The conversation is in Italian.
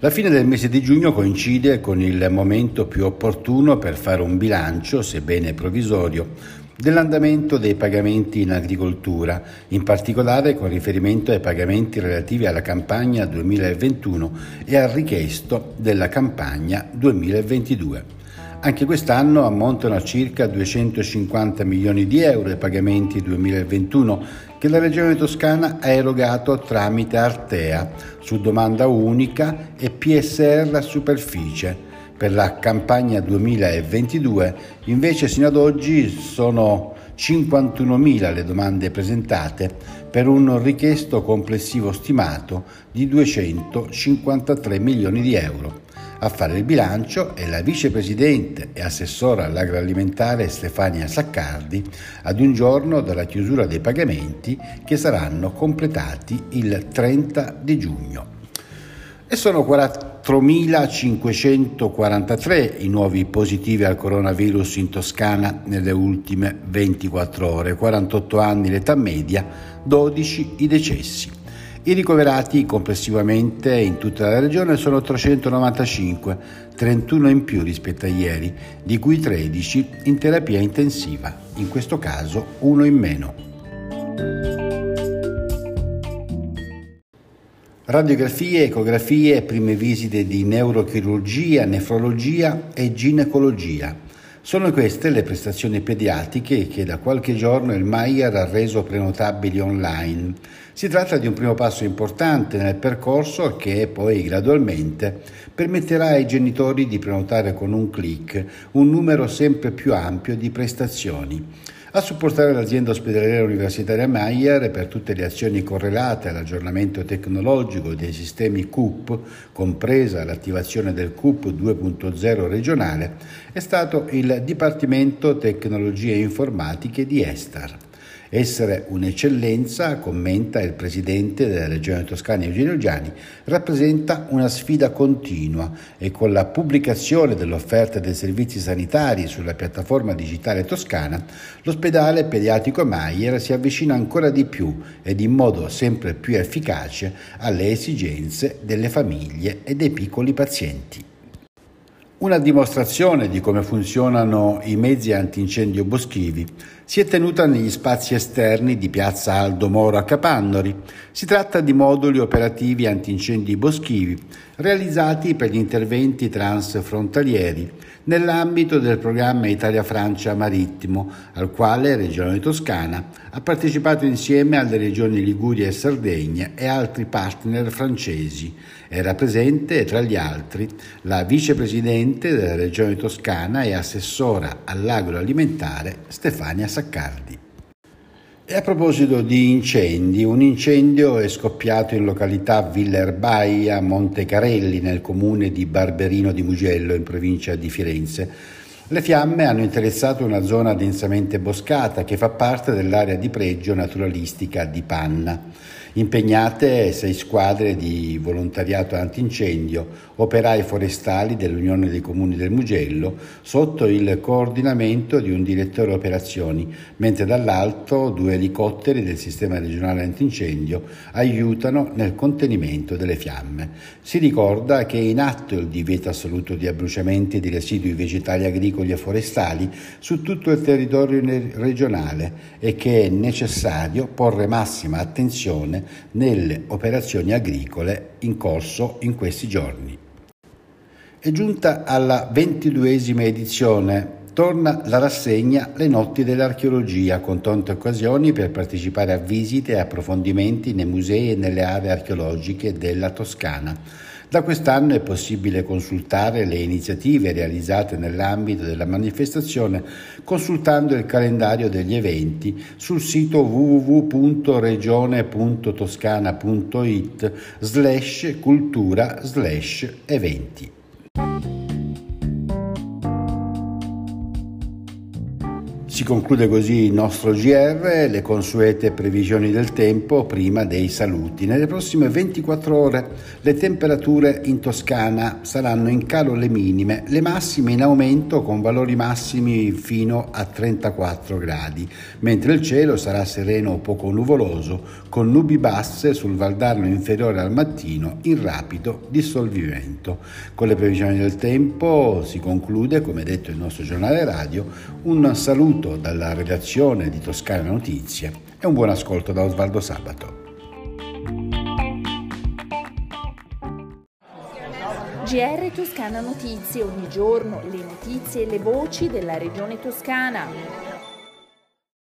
La fine del mese di giugno coincide con il momento più opportuno per fare un bilancio, sebbene provvisorio, dell'andamento dei pagamenti in agricoltura, in particolare con riferimento ai pagamenti relativi alla campagna 2021 e al richiesto della campagna 2022. Anche quest'anno ammontano a circa 250 milioni di euro i pagamenti 2021 che la Regione Toscana ha erogato tramite Artea su domanda unica e PSR a superficie per la campagna 2022 invece sino ad oggi sono 51.000 le domande presentate per un richiesto complessivo stimato di 253 milioni di euro. A fare il bilancio è la vicepresidente e assessora all'agroalimentare Stefania Saccardi ad un giorno dalla chiusura dei pagamenti che saranno completati il 30 di giugno. E sono 4.543 i nuovi positivi al coronavirus in Toscana nelle ultime 24 ore, 48 anni l'età media, 12 i decessi. I ricoverati complessivamente in tutta la regione sono 395, 31 in più rispetto a ieri, di cui 13 in terapia intensiva, in questo caso uno in meno. Radiografie, ecografie, prime visite di neurochirurgia, nefrologia e ginecologia. Sono queste le prestazioni pediatriche che da qualche giorno il Maier ha reso prenotabili online. Si tratta di un primo passo importante nel percorso che poi gradualmente permetterà ai genitori di prenotare con un clic un numero sempre più ampio di prestazioni. A supportare l'azienda ospedaliera universitaria Mayer per tutte le azioni correlate all'aggiornamento tecnologico dei sistemi CUP, compresa l'attivazione del CUP 2.0 regionale, è stato il Dipartimento Tecnologie Informatiche di Estar. Essere un'eccellenza, commenta il presidente della Regione Toscana Eugenio Giani, rappresenta una sfida continua e con la pubblicazione dell'offerta dei servizi sanitari sulla piattaforma digitale toscana, l'ospedale pediatrico Maier si avvicina ancora di più ed in modo sempre più efficace alle esigenze delle famiglie e dei piccoli pazienti. Una dimostrazione di come funzionano i mezzi antincendio boschivi si è tenuta negli spazi esterni di piazza Aldo Moro a Capannori. Si tratta di moduli operativi antincendi boschivi realizzati per gli interventi transfrontalieri nell'ambito del programma Italia-Francia Marittimo, al quale Regione Toscana ha partecipato insieme alle regioni Liguria e Sardegna e altri partner francesi. Era presente, tra gli altri, la vicepresidente della Regione Toscana e assessora all'agroalimentare Stefania Saccardi. E a proposito di incendi, un incendio è scoppiato in località Villa Erbaia, Montecarelli, nel comune di Barberino di Mugello, in provincia di Firenze. Le fiamme hanno interessato una zona densamente boscata che fa parte dell'area di pregio naturalistica di Panna. Impegnate sei squadre di volontariato antincendio, operai forestali dell'Unione dei Comuni del Mugello, sotto il coordinamento di un direttore operazioni, mentre dall'alto due elicotteri del sistema regionale antincendio aiutano nel contenimento delle fiamme. Si ricorda che è in atto il divieto assoluto di abbruciamenti di residui vegetali agricoli e forestali su tutto il territorio regionale e che è necessario porre massima attenzione nelle operazioni agricole in corso in questi giorni. È giunta alla ventiduesima edizione torna la rassegna Le notti dell'archeologia con tante occasioni per partecipare a visite e approfondimenti nei musei e nelle aree archeologiche della Toscana. Da quest'anno è possibile consultare le iniziative realizzate nell'ambito della manifestazione consultando il calendario degli eventi sul sito www.regione.toscana.it slash cultura slash eventi. thank you Si conclude così il nostro GR, le consuete previsioni del tempo prima dei saluti. Nelle prossime 24 ore le temperature in Toscana saranno in calo le minime, le massime in aumento con valori massimi fino a 34 gradi, mentre il cielo sarà sereno o poco nuvoloso con nubi basse sul Valdarno inferiore al mattino in rapido dissolvimento. Con le previsioni del tempo si conclude, come detto il nostro giornale radio, un saluto saluto dalla redazione di Toscana Notizie e un buon ascolto da Osvaldo Sabato. GR Toscana Notizie, ogni giorno le notizie e le voci della regione toscana.